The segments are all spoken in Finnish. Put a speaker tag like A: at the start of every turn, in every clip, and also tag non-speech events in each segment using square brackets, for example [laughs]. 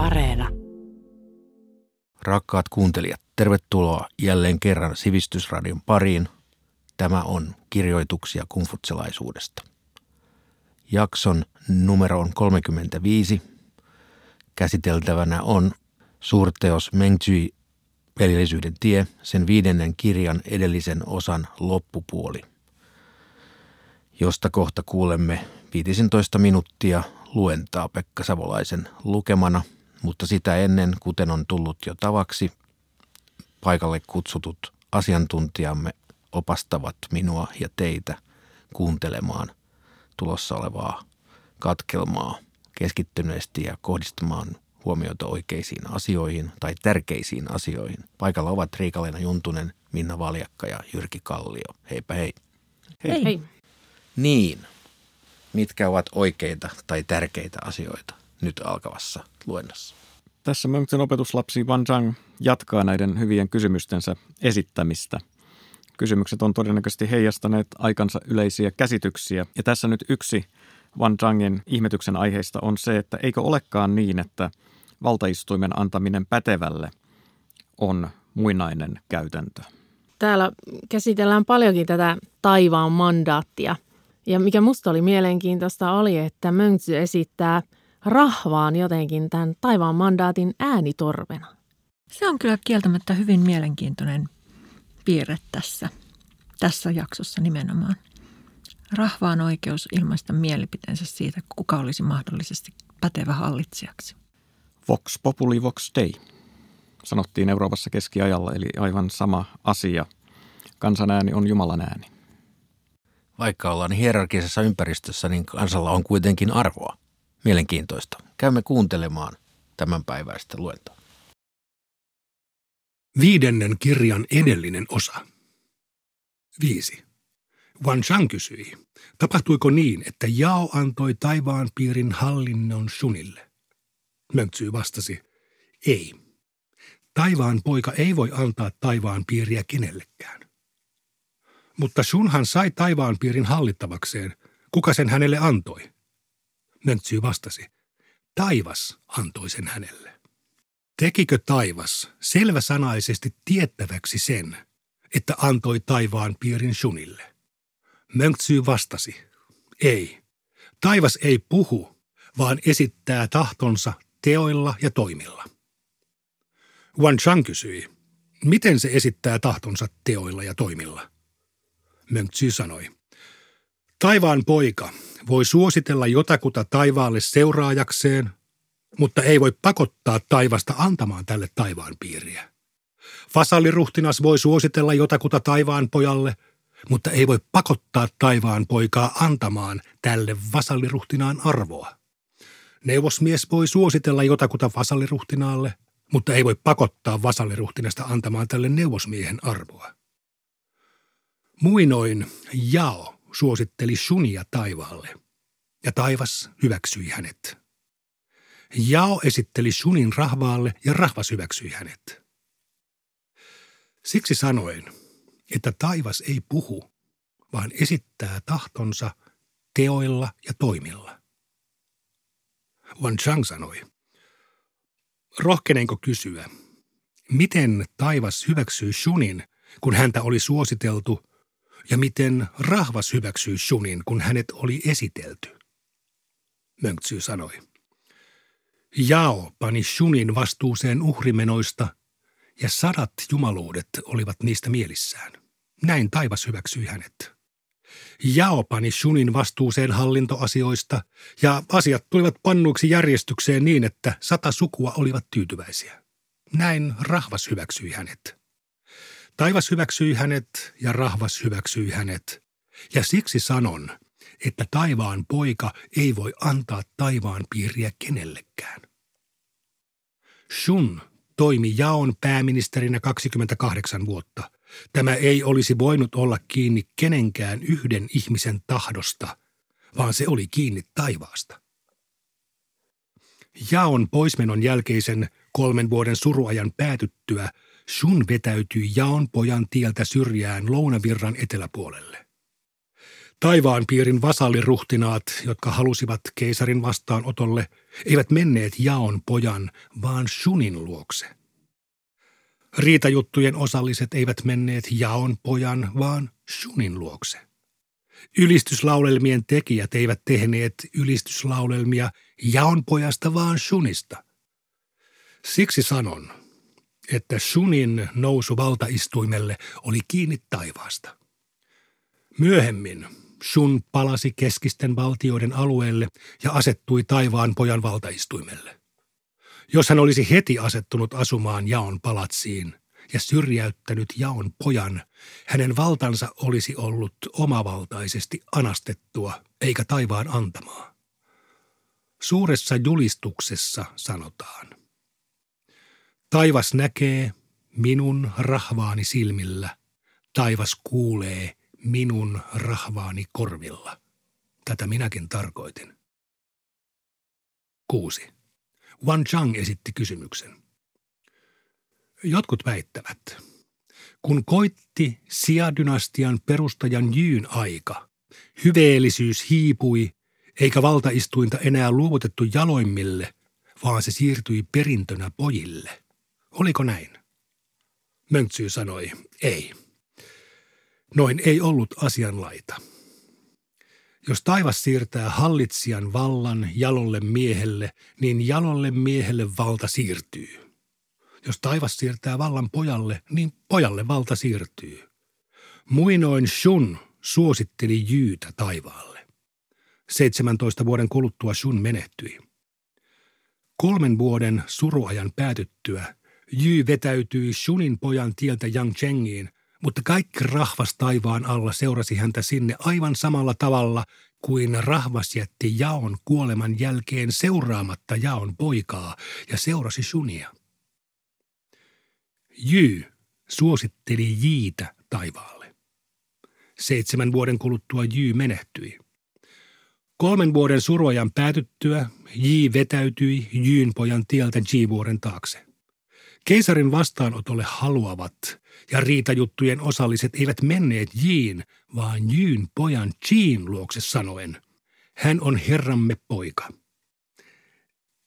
A: Areena.
B: Rakkaat kuuntelijat, tervetuloa jälleen kerran Sivistysradion pariin. Tämä on kirjoituksia kungfutselaisuudesta. Jakson numero on 35. Käsiteltävänä on suurteos Mengzyi Veljellisyyden tie, sen viidennen kirjan edellisen osan loppupuoli, josta kohta kuulemme 15 minuuttia luentaa Pekka Savolaisen lukemana, mutta sitä ennen, kuten on tullut jo tavaksi, paikalle kutsutut asiantuntijamme opastavat minua ja teitä kuuntelemaan tulossa olevaa katkelmaa keskittyneesti ja kohdistamaan huomiota oikeisiin asioihin tai tärkeisiin asioihin. Paikalla ovat Riikaleena Juntunen, Minna Valjakka ja Jyrki Kallio. Heipä hei.
A: Hei. hei.
B: Niin, mitkä ovat oikeita tai tärkeitä asioita nyt alkavassa luennossa?
C: Tässä Mönksen opetuslapsi Van Zhang jatkaa näiden hyvien kysymystensä esittämistä. Kysymykset on todennäköisesti heijastaneet aikansa yleisiä käsityksiä. Ja tässä nyt yksi Van Zhangin ihmetyksen aiheista on se, että eikö olekaan niin, että valtaistuimen antaminen pätevälle on muinainen käytäntö.
A: Täällä käsitellään paljonkin tätä taivaan mandaattia – ja mikä musta oli mielenkiintoista oli, että Mönksy esittää rahvaan jotenkin tämän taivaan mandaatin äänitorvena.
D: Se on kyllä kieltämättä hyvin mielenkiintoinen piirre tässä, tässä jaksossa nimenomaan. Rahvaan oikeus ilmaista mielipiteensä siitä, kuka olisi mahdollisesti pätevä hallitsijaksi.
C: Vox populi vox dei, sanottiin Euroopassa keskiajalla, eli aivan sama asia. Kansanääni on Jumalan ääni
B: vaikka ollaan hierarkisessa ympäristössä, niin kansalla on kuitenkin arvoa. Mielenkiintoista. Käymme kuuntelemaan tämän päiväistä luentoa.
E: Viidennen kirjan edellinen osa. Viisi. Wan Zhang kysyi, tapahtuiko niin, että Jao antoi taivaan piirin hallinnon Shunille? Mönksy vastasi, ei. Taivaan poika ei voi antaa taivaan piiriä kenellekään. Mutta Shunhan sai taivaanpiirin hallittavakseen. Kuka sen hänelle antoi? Möntsy vastasi. Taivas antoi sen hänelle. Tekikö taivas selväsanaisesti tiettäväksi sen, että antoi taivaan piirin Shunille? Mönksy vastasi. Ei. Taivas ei puhu, vaan esittää tahtonsa teoilla ja toimilla. Wan Chang kysyi, miten se esittää tahtonsa teoilla ja toimilla? Mönksy sanoi. Taivaan poika voi suositella jotakuta taivaalle seuraajakseen, mutta ei voi pakottaa taivasta antamaan tälle taivaan piiriä. Vasalliruhtinas voi suositella jotakuta taivaan pojalle, mutta ei voi pakottaa taivaan poikaa antamaan tälle vasalliruhtinaan arvoa. Neuvosmies voi suositella jotakuta vasalliruhtinaalle, mutta ei voi pakottaa vasalliruhtinasta antamaan tälle neuvosmiehen arvoa. Muinoin Jao suositteli Shunia taivaalle, ja taivas hyväksyi hänet. Jao esitteli Shunin rahvaalle, ja rahvas hyväksyi hänet. Siksi sanoin, että taivas ei puhu, vaan esittää tahtonsa teoilla ja toimilla. Wan Chang sanoi, rohkenenko kysyä, miten taivas hyväksyi Shunin, kun häntä oli suositeltu – miten rahvas hyväksyi Shunin, kun hänet oli esitelty. Mönksy sanoi. Jao pani Shunin vastuuseen uhrimenoista ja sadat jumaluudet olivat niistä mielissään. Näin taivas hyväksyi hänet. Jao pani Shunin vastuuseen hallintoasioista ja asiat tulivat pannuiksi järjestykseen niin, että sata sukua olivat tyytyväisiä. Näin rahvas hyväksyi hänet. Taivas hyväksyi hänet ja rahvas hyväksyi hänet. Ja siksi sanon, että taivaan poika ei voi antaa taivaan piiriä kenellekään. Shun toimi jaon pääministerinä 28 vuotta. Tämä ei olisi voinut olla kiinni kenenkään yhden ihmisen tahdosta, vaan se oli kiinni taivaasta. Jaon poismenon jälkeisen kolmen vuoden suruajan päätyttyä – Sun vetäytyi Jaon pojan tieltä syrjään lounavirran eteläpuolelle. Taivaanpiirin vasalliruhtinaat, jotka halusivat keisarin vastaanotolle, eivät menneet Jaon pojan, vaan Shunin luokse. Riitajuttujen osalliset eivät menneet Jaon pojan, vaan Shunin luokse. Ylistyslaulelmien tekijät eivät tehneet ylistyslaulelmia Jaon pojasta, vaan Shunista. Siksi sanon, että Shunin nousu valtaistuimelle oli kiinni taivaasta. Myöhemmin Shun palasi keskisten valtioiden alueelle ja asettui taivaan pojan valtaistuimelle. Jos hän olisi heti asettunut asumaan Jaon palatsiin ja syrjäyttänyt Jaon pojan, hänen valtansa olisi ollut omavaltaisesti anastettua eikä taivaan antamaa. Suuressa julistuksessa sanotaan. Taivas näkee minun rahvaani silmillä, taivas kuulee minun rahvaani korvilla. Tätä minäkin tarkoitin. 6. Wan Chang esitti kysymyksen. Jotkut väittävät, kun koitti Sia-dynastian perustajan Jyyn aika, hyveellisyys hiipui, eikä valtaistuinta enää luovutettu jaloimmille, vaan se siirtyi perintönä pojille. Oliko näin? Mönksy sanoi, ei. Noin ei ollut asianlaita. Jos taivas siirtää hallitsijan vallan jalolle miehelle, niin jalolle miehelle valta siirtyy. Jos taivas siirtää vallan pojalle, niin pojalle valta siirtyy. Muinoin Shun suositteli Jyytä taivaalle. 17 vuoden kuluttua Shun menehtyi. Kolmen vuoden suruajan päätyttyä Jy vetäytyi Shunin pojan tieltä Yangchengiin – mutta kaikki rahvas taivaan alla seurasi häntä sinne aivan samalla tavalla kuin rahvas jätti Jaon kuoleman jälkeen seuraamatta Jaon poikaa ja seurasi Sunia. Jy suositteli Jiitä taivaalle. Seitsemän vuoden kuluttua Jy menehtyi. Kolmen vuoden surojan päätyttyä Ji vetäytyi Jyn pojan tieltä Ji-vuoren taakse. Keisarin vastaanotolle haluavat ja riitajuttujen osalliset eivät menneet Jiin, vaan Jyn pojan Jiin luokse sanoen, hän on herramme poika.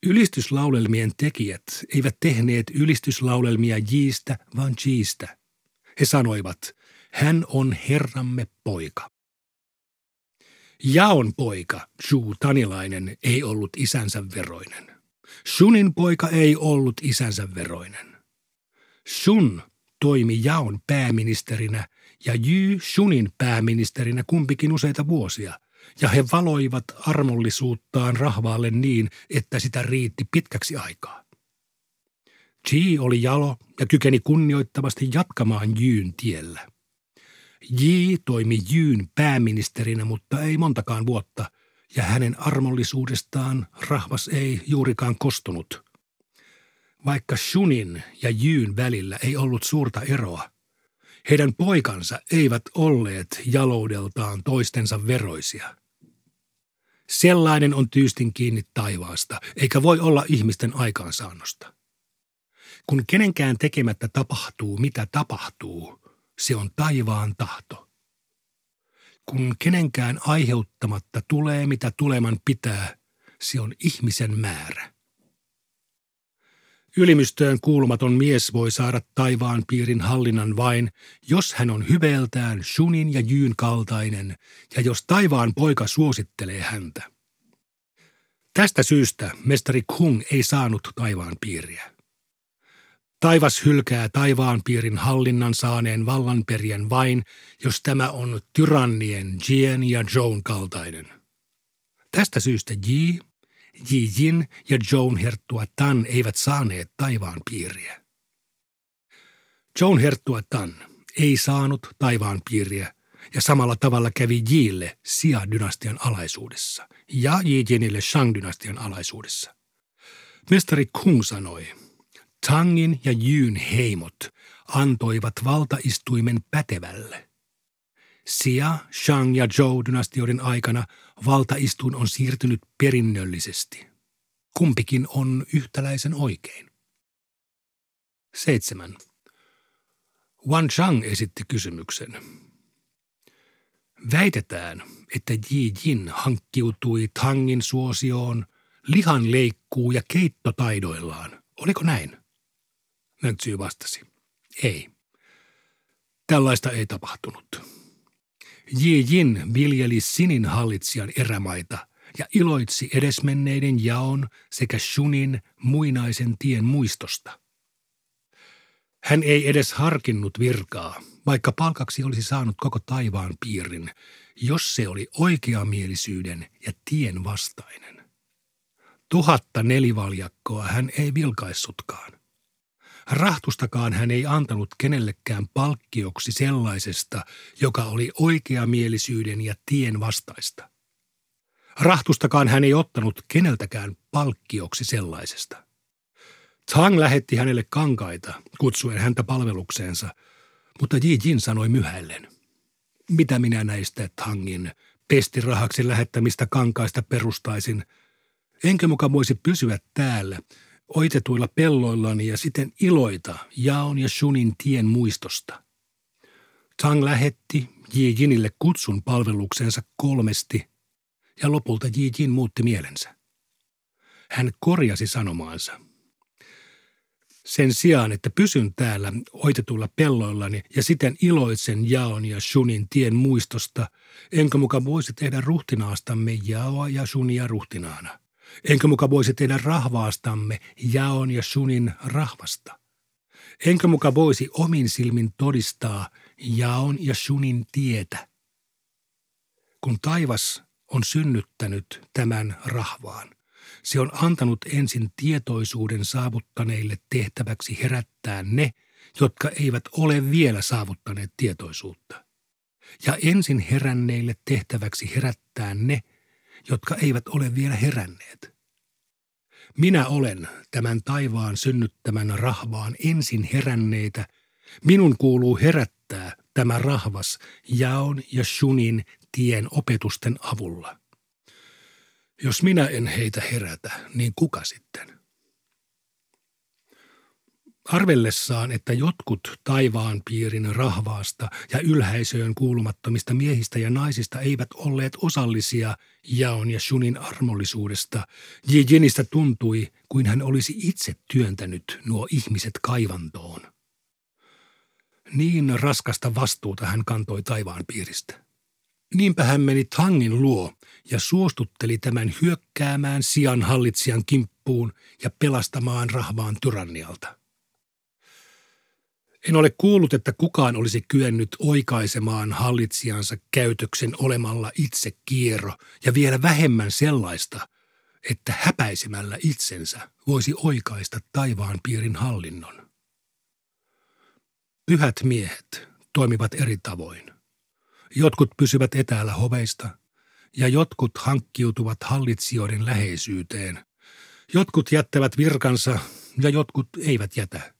E: Ylistyslaulelmien tekijät eivät tehneet ylistyslaulelmia Jiistä, vaan Jiistä. He sanoivat, hän on herramme poika. Jaon poika, Shu Tanilainen, ei ollut isänsä veroinen. Shunin poika ei ollut isänsä veroinen. Shun toimi Jaon pääministerinä ja Jy Shunin pääministerinä kumpikin useita vuosia, ja he valoivat armollisuuttaan rahvaalle niin, että sitä riitti pitkäksi aikaa. Ji oli jalo ja kykeni kunnioittavasti jatkamaan Jyn tiellä. Ji toimi Jyn pääministerinä, mutta ei montakaan vuotta, ja hänen armollisuudestaan rahvas ei juurikaan kostunut – vaikka Shunin ja Jyn välillä ei ollut suurta eroa, heidän poikansa eivät olleet jaloudeltaan toistensa veroisia. Sellainen on tyystin kiinni taivaasta, eikä voi olla ihmisten aikaansaannosta. Kun kenenkään tekemättä tapahtuu, mitä tapahtuu, se on taivaan tahto. Kun kenenkään aiheuttamatta tulee, mitä tuleman pitää, se on ihmisen määrä. Ylimystöön kuulumaton mies voi saada taivaan piirin hallinnan vain, jos hän on hyveeltään Shunin ja Jyn kaltainen ja jos taivaan poika suosittelee häntä. Tästä syystä mestari Kung ei saanut taivaan piiriä. Taivas hylkää taivaan piirin hallinnan saaneen vallanperien vain, jos tämä on tyrannien Jien ja Joan kaltainen. Tästä syystä Ji Ji Jin ja Joan Herttua Tan eivät saaneet taivaan piiriä. Joan Herttua Tan ei saanut taivaan piiriä ja samalla tavalla kävi Jille Xia-dynastian alaisuudessa ja Ji Jinille Shang-dynastian alaisuudessa. Mestari Kung sanoi, Tangin ja Jyn heimot antoivat valtaistuimen pätevälle – Xia, Shang ja Zhou-dynastioiden aikana valtaistuin on siirtynyt perinnöllisesti. Kumpikin on yhtäläisen oikein. 7. Wan Chang esitti kysymyksen. Väitetään, että Ji Jin hankkiutui Tangin suosioon lihan leikkuu ja keittotaidoillaan. Oliko näin? Mönksy vastasi. Ei. Tällaista ei tapahtunut. Ji Jin viljeli Sinin hallitsijan erämaita ja iloitsi edesmenneiden jaon sekä Shunin muinaisen tien muistosta. Hän ei edes harkinnut virkaa, vaikka palkaksi olisi saanut koko taivaan piirin, jos se oli oikeamielisyyden ja tien vastainen. Tuhatta nelivaljakkoa hän ei vilkaissutkaan. Rahtustakaan hän ei antanut kenellekään palkkioksi sellaisesta, joka oli oikeamielisyyden ja tien vastaista. Rahtustakaan hän ei ottanut keneltäkään palkkioksi sellaisesta. Tang lähetti hänelle kankaita, kutsuen häntä palvelukseensa, mutta Ji Jin sanoi myhällen. Mitä minä näistä Tangin pestirahaksi lähettämistä kankaista perustaisin? Enkä muka voisi pysyä täällä, oitetuilla pelloillani ja siten iloita Jaon ja Shunin tien muistosta. Tang lähetti Ji Jinille kutsun palvelukseensa kolmesti ja lopulta Ji Jin muutti mielensä. Hän korjasi sanomaansa. Sen sijaan, että pysyn täällä oitetuilla pelloillani ja siten iloitsen Jaon ja Shunin tien muistosta, enkä muka voisi tehdä ruhtinaastamme Jaoa ja Shunia ruhtinaana. Enkä muka voisi tehdä rahvaastamme Jaon ja Shunin rahvasta. Enkä muka voisi omin silmin todistaa Jaon ja Shunin tietä. Kun taivas on synnyttänyt tämän rahvaan, se on antanut ensin tietoisuuden saavuttaneille tehtäväksi herättää ne, jotka eivät ole vielä saavuttaneet tietoisuutta. Ja ensin heränneille tehtäväksi herättää ne, jotka eivät ole vielä heränneet. Minä olen tämän taivaan synnyttämän rahvaan ensin heränneitä. Minun kuuluu herättää tämä rahvas jaon ja shunin tien opetusten avulla. Jos minä en heitä herätä, niin kuka sitten? Arvellessaan, että jotkut taivaan piirin rahvaasta ja ylhäisöön kuulumattomista miehistä ja naisista eivät olleet osallisia Jaon ja Shunin armollisuudesta, Jinistä tuntui, kuin hän olisi itse työntänyt nuo ihmiset kaivantoon. Niin raskasta vastuuta hän kantoi taivaan piiristä. Niinpä hän meni Tangin luo ja suostutteli tämän hyökkäämään sian hallitsijan kimppuun ja pelastamaan rahvaan tyrannialta. En ole kuullut, että kukaan olisi kyennyt oikaisemaan hallitsijansa käytöksen olemalla itse kierro ja vielä vähemmän sellaista, että häpäisemällä itsensä voisi oikaista taivaan piirin hallinnon. Pyhät miehet toimivat eri tavoin. Jotkut pysyvät etäällä hoveista ja jotkut hankkiutuvat hallitsijoiden läheisyyteen. Jotkut jättävät virkansa ja jotkut eivät jätä,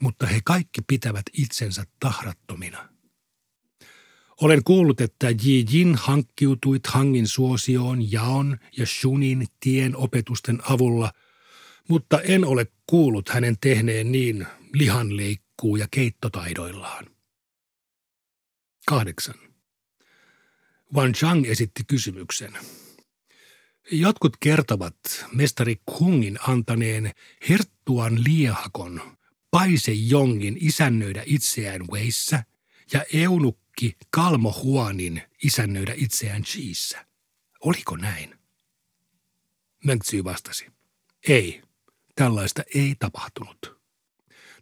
E: mutta he kaikki pitävät itsensä tahrattomina. Olen kuullut, että Ji Jin hankkiutui Hangin suosioon Jaon ja Shunin tien opetusten avulla, mutta en ole kuullut hänen tehneen niin lihanleikkuu ja keittotaidoillaan. Kahdeksan. Wan Chang esitti kysymyksen. Jotkut kertovat mestari Kungin antaneen Herttuan liehakon Paise Jongin isännöidä itseään Weissä ja eunukki Kalmo Huanin isännöidä itseään Chiissä. Oliko näin? Mengtsy vastasi. Ei, tällaista ei tapahtunut.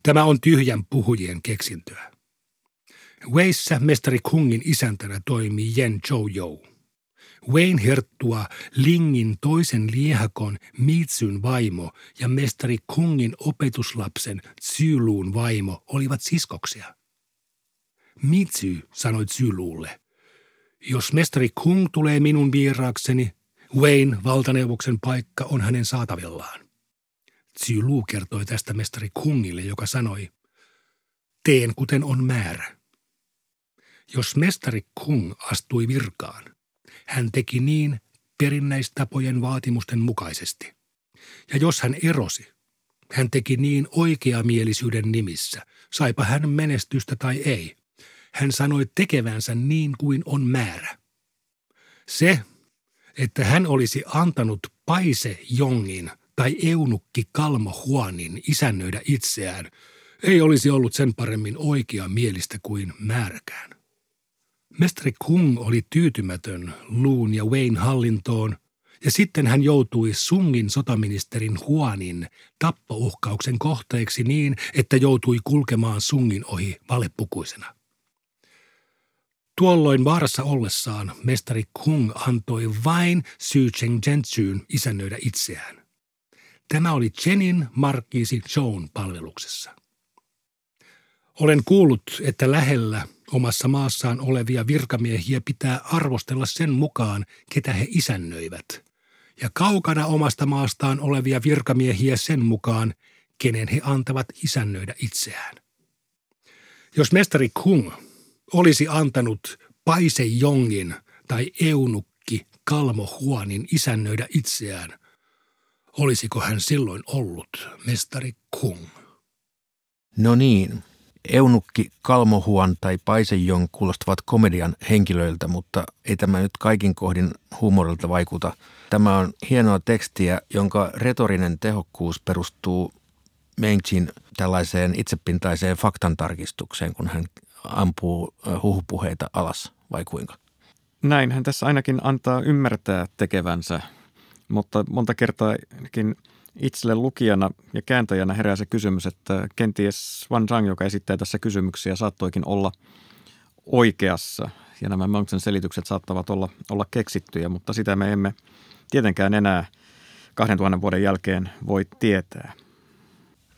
E: Tämä on tyhjän puhujien keksintöä. Weissä mestari Kungin isäntänä toimii Yen Jou. Wayne Herttua Lingin toisen liehakon Mitsyn vaimo ja mestari Kungin opetuslapsen Zyluun vaimo olivat siskoksia. Mitsy sanoi Zyluulle, jos mestari Kung tulee minun vieraakseni, Wayne valtaneuvoksen paikka on hänen saatavillaan. Zylu kertoi tästä mestari Kungille, joka sanoi, teen kuten on määrä. Jos mestari Kung astui virkaan, hän teki niin perinnäistapojen vaatimusten mukaisesti. Ja jos hän erosi, hän teki niin oikeamielisyyden nimissä, saipa hän menestystä tai ei. hän sanoi tekevänsä niin kuin on määrä. Se, että hän olisi antanut Paise Jongin tai Eunukki Kalmo Huanin isännöidä itseään, ei olisi ollut sen paremmin oikea mielistä kuin määräkään. Mestari Kung oli tyytymätön Luun ja Wayne hallintoon, ja sitten hän joutui Sungin sotaministerin Huanin tappouhkauksen kohteeksi niin, että joutui kulkemaan Sungin ohi valepukuisena. Tuolloin vaarassa ollessaan mestari Kung antoi vain Xu Cheng Zhenzyyn isännöidä itseään. Tämä oli Chenin markkiisi Joan palveluksessa. Olen kuullut, että lähellä omassa maassaan olevia virkamiehiä pitää arvostella sen mukaan, ketä he isännöivät, ja kaukana omasta maastaan olevia virkamiehiä sen mukaan, kenen he antavat isännöidä itseään. Jos mestari Kung olisi antanut Paise Jongin tai Eunukki Kalmo Huanin isännöidä itseään, olisiko hän silloin ollut mestari Kung?
B: No niin, Eunukki, Kalmohuan tai Paisejong kuulostavat komedian henkilöiltä, mutta ei tämä nyt kaikin kohdin huumorilta vaikuta. Tämä on hienoa tekstiä, jonka retorinen tehokkuus perustuu Mengchin tällaiseen itsepintaiseen faktantarkistukseen, kun hän ampuu huhupuheita alas, vai kuinka?
C: Näin hän tässä ainakin antaa ymmärtää tekevänsä, mutta monta kertaa itselle lukijana ja kääntäjänä herää se kysymys, että kenties Van Zhang, joka esittää tässä kysymyksiä, saattoikin olla oikeassa. Ja nämä Monksen selitykset saattavat olla, olla keksittyjä, mutta sitä me emme tietenkään enää 2000 vuoden jälkeen voi tietää.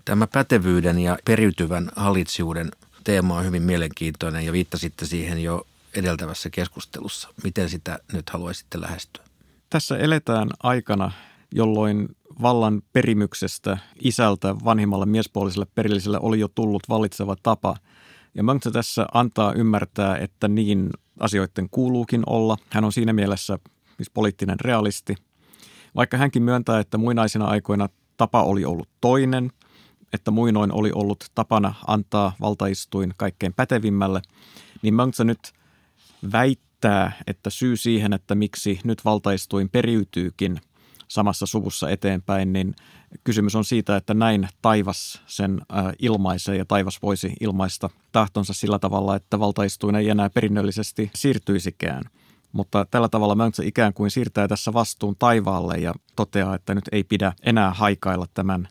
B: Tämä pätevyyden ja periytyvän hallitsijuuden teema on hyvin mielenkiintoinen ja viittasitte siihen jo edeltävässä keskustelussa. Miten sitä nyt haluaisitte lähestyä?
C: Tässä eletään aikana, jolloin vallan perimyksestä isältä vanhimmalle miespuoliselle perilliselle oli jo tullut vallitseva tapa. Ja Mönkse tässä antaa ymmärtää, että niin asioiden kuuluukin olla. Hän on siinä mielessä siis poliittinen realisti. Vaikka hänkin myöntää, että muinaisina aikoina tapa oli ollut toinen, että muinoin oli ollut tapana antaa valtaistuin kaikkein pätevimmälle, niin Mönkse nyt väittää, että syy siihen, että miksi nyt valtaistuin periytyykin samassa suvussa eteenpäin, niin kysymys on siitä, että näin taivas sen ilmaisee ja taivas voisi ilmaista tahtonsa sillä tavalla, että valtaistuin ei enää perinnöllisesti siirtyisikään. Mutta tällä tavalla Möntsä ikään kuin siirtää tässä vastuun taivaalle ja toteaa, että nyt ei pidä enää haikailla tämän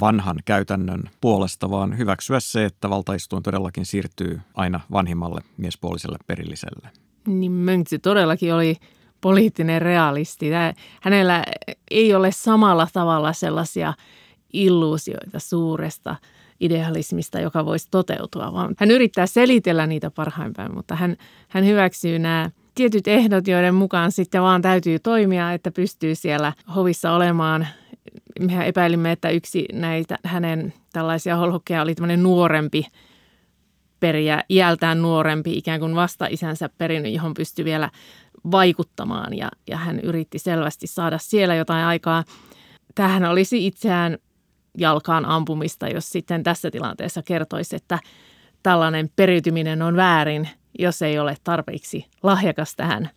C: vanhan käytännön puolesta, vaan hyväksyä se, että valtaistuin todellakin siirtyy aina vanhimmalle miespuoliselle perilliselle.
A: Niin Möntsy todellakin oli poliittinen realisti. Hänellä ei ole samalla tavalla sellaisia illuusioita suuresta idealismista, joka voisi toteutua, vaan hän yrittää selitellä niitä parhain päin, mutta hän, hän hyväksyy nämä tietyt ehdot, joiden mukaan sitten vaan täytyy toimia, että pystyy siellä hovissa olemaan. Mehän epäilimme, että yksi näitä hänen tällaisia holhokkeja oli tämmöinen nuorempi periä, iältään nuorempi, ikään kuin vasta isänsä perinyt, johon pystyi vielä vaikuttamaan ja, ja hän yritti selvästi saada siellä jotain aikaa. Tähän olisi itseään jalkaan ampumista, jos sitten tässä tilanteessa kertoisi, että tällainen periytyminen on väärin, jos ei ole tarpeeksi lahjakas tähän.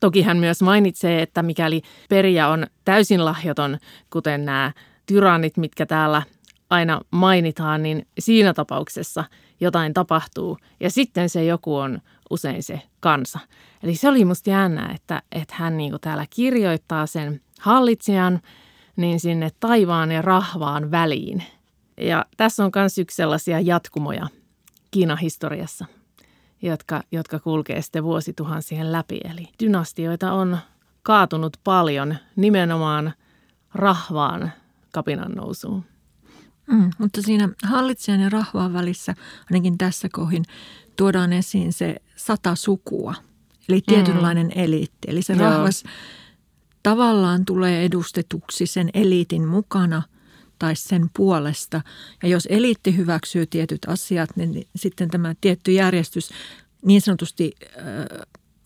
A: Toki hän myös mainitsee, että mikäli perijä on täysin lahjoton, kuten nämä tyrannit, mitkä täällä aina mainitaan, niin siinä tapauksessa jotain tapahtuu ja sitten se joku on usein se kansa. Eli se oli musta jännä, että, että hän niin kuin täällä kirjoittaa sen hallitsijan niin sinne taivaan ja rahvaan väliin. Ja tässä on myös yksi sellaisia jatkumoja Kiinan historiassa, jotka, jotka kulkee sitten vuosituhansien läpi. Eli dynastioita on kaatunut paljon nimenomaan rahvaan kapinan nousuun.
D: Mm, mutta siinä hallitsijan ja rahvaan välissä, ainakin tässä kohin, tuodaan esiin se sata sukua, eli tietynlainen mm. eliitti. Eli se Joo. rahvas tavallaan tulee edustetuksi sen eliitin mukana tai sen puolesta. Ja jos eliitti hyväksyy tietyt asiat, niin sitten tämä tietty järjestys niin sanotusti äh,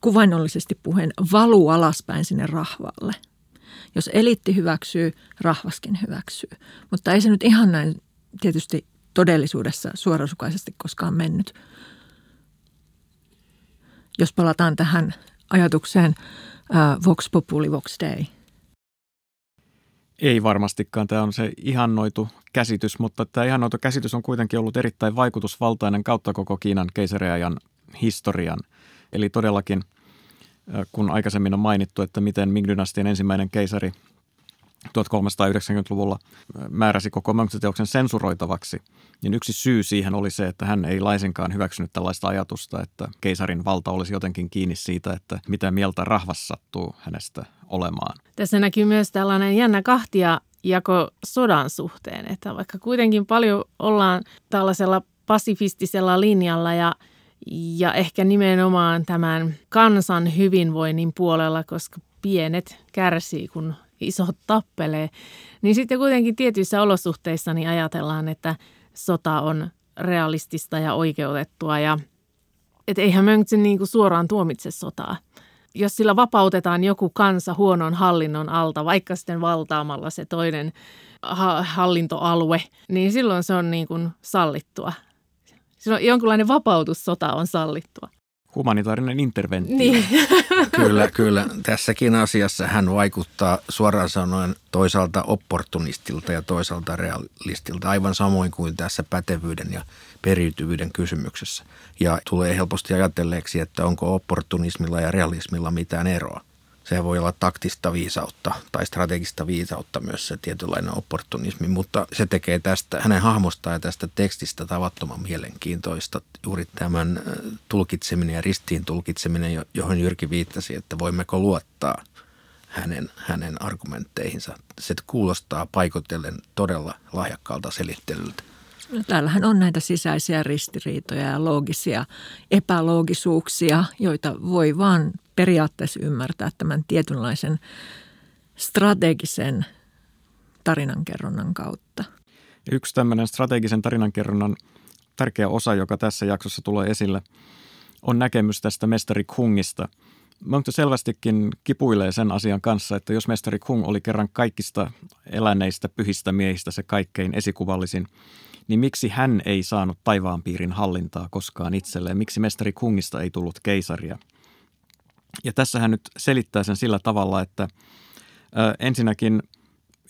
D: kuvainnollisesti puheen valuu alaspäin sinne rahvalle. Jos eliitti hyväksyy, rahvaskin hyväksyy. Mutta ei se nyt ihan näin tietysti todellisuudessa suorasukaisesti koskaan mennyt. Jos palataan tähän ajatukseen uh, vox populi vox dei.
C: Ei varmastikaan. Tämä on se ihannoitu käsitys, mutta tämä ihannoitu käsitys on kuitenkin ollut erittäin vaikutusvaltainen kautta koko Kiinan keisariajan historian. Eli todellakin, kun aikaisemmin on mainittu, että miten Ming-dynastian ensimmäinen keisari 1390-luvulla määräsi koko Mönchsiteoksen sensuroitavaksi, niin yksi syy siihen oli se, että hän ei laisinkaan hyväksynyt tällaista ajatusta, että keisarin valta olisi jotenkin kiinni siitä, että mitä mieltä rahvas sattuu hänestä olemaan.
A: Tässä näkyy myös tällainen jännä kahtia jako sodan suhteen, että vaikka kuitenkin paljon ollaan tällaisella pasifistisella linjalla ja ja ehkä nimenomaan tämän kansan hyvinvoinnin puolella, koska pienet kärsii, kun isot tappelee, niin sitten kuitenkin tietyissä olosuhteissa niin ajatellaan, että sota on realistista ja oikeutettua ja että eihän Mönchse niin kuin suoraan tuomitse sotaa. Jos sillä vapautetaan joku kansa huonon hallinnon alta, vaikka sitten valtaamalla se toinen ha- hallintoalue, niin silloin se on niin kuin sallittua. Silloin jonkunlainen vapautussota on sallittua
C: humanitaarinen interventio.
A: Niin. [laughs]
B: kyllä, kyllä. Tässäkin asiassa hän vaikuttaa suoraan sanoen toisaalta opportunistilta ja toisaalta realistilta, aivan samoin kuin tässä pätevyyden ja periytyvyyden kysymyksessä. Ja tulee helposti ajatelleeksi, että onko opportunismilla ja realismilla mitään eroa se voi olla taktista viisautta tai strategista viisautta myös se tietynlainen opportunismi, mutta se tekee tästä, hänen hahmostaan ja tästä tekstistä tavattoman mielenkiintoista juuri tämän äh, tulkitseminen ja ristiin tulkitseminen, johon Jyrki viittasi, että voimmeko luottaa hänen, hänen argumentteihinsa. Se kuulostaa paikotellen todella lahjakkaalta selittelyltä.
D: Täällähän on näitä sisäisiä ristiriitoja ja loogisia epäloogisuuksia, joita voi vaan periaatteessa ymmärtää tämän tietynlaisen strategisen tarinankerronnan kautta.
C: Yksi tämmöinen strategisen tarinankerronnan tärkeä osa, joka tässä jaksossa tulee esille, on näkemys tästä mestari Kungista. Monto selvästikin kipuilee sen asian kanssa, että jos mestari Kung oli kerran kaikista eläneistä pyhistä miehistä se kaikkein esikuvallisin, niin miksi hän ei saanut taivaanpiirin hallintaa koskaan itselleen? Miksi mestari Kungista ei tullut keisaria? Ja tässä hän nyt selittää sen sillä tavalla, että ö, ensinnäkin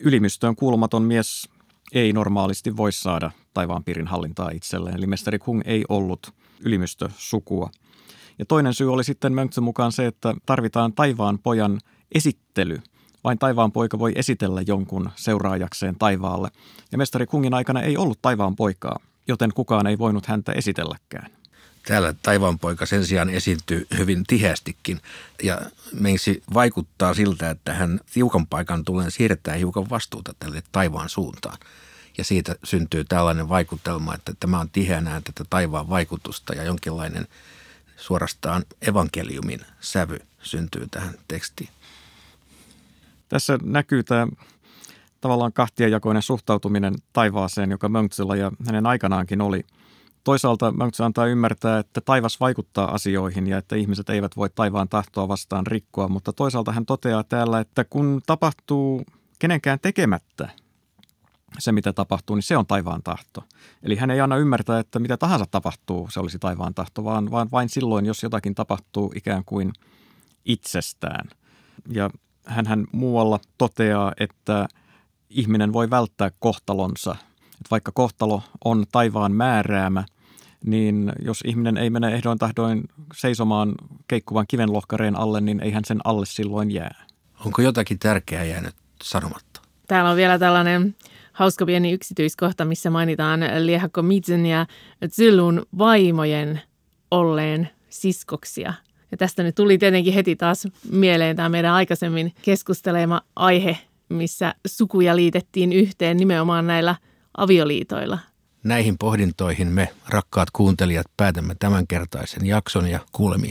C: ylimystöön kuulumaton mies ei normaalisti voi saada taivaanpiirin hallintaa itselleen. Eli mestari Kung ei ollut ylimystösukua. Ja toinen syy oli sitten Mönchsen mukaan se, että tarvitaan taivaan pojan esittely. Vain taivaan poika voi esitellä jonkun seuraajakseen taivaalle. Ja mestari Kungin aikana ei ollut taivaan poikaa, joten kukaan ei voinut häntä esitelläkään.
B: Täällä taivaanpoika sen sijaan esiintyy hyvin tiheästikin ja meisi vaikuttaa siltä, että hän tiukan paikan tulee siirtää hiukan vastuuta tälle taivaan suuntaan. Ja siitä syntyy tällainen vaikutelma, että tämä on tiheänä tätä taivaan vaikutusta ja jonkinlainen suorastaan evankeliumin sävy syntyy tähän tekstiin.
C: Tässä näkyy tämä tavallaan kahtiajakoinen suhtautuminen taivaaseen, joka Mönksellä ja hänen aikanaankin oli – Toisaalta se antaa ymmärtää, että taivas vaikuttaa asioihin ja että ihmiset eivät voi taivaan tahtoa vastaan rikkoa, mutta toisaalta hän toteaa täällä, että kun tapahtuu kenenkään tekemättä se, mitä tapahtuu, niin se on taivaan tahto. Eli hän ei anna ymmärtää, että mitä tahansa tapahtuu, se olisi taivaan tahto, vaan, vaan vain silloin, jos jotakin tapahtuu ikään kuin itsestään. Ja hän muualla toteaa, että ihminen voi välttää kohtalonsa – että vaikka kohtalo on taivaan määräämä, niin jos ihminen ei mene ehdoin tahdoin seisomaan keikkuvan kivenlohkareen alle, niin ei hän sen alle silloin jää.
B: Onko jotakin tärkeää jäänyt sanomatta?
A: Täällä on vielä tällainen hauska pieni yksityiskohta, missä mainitaan Liehakko Mitsen ja Zylun vaimojen olleen siskoksia. Ja tästä nyt tuli tietenkin heti taas mieleen tämä meidän aikaisemmin keskustelema aihe, missä sukuja liitettiin yhteen nimenomaan näillä – avioliitoilla.
B: Näihin pohdintoihin me, rakkaat kuuntelijat, päätämme tämänkertaisen jakson ja kuulemiin.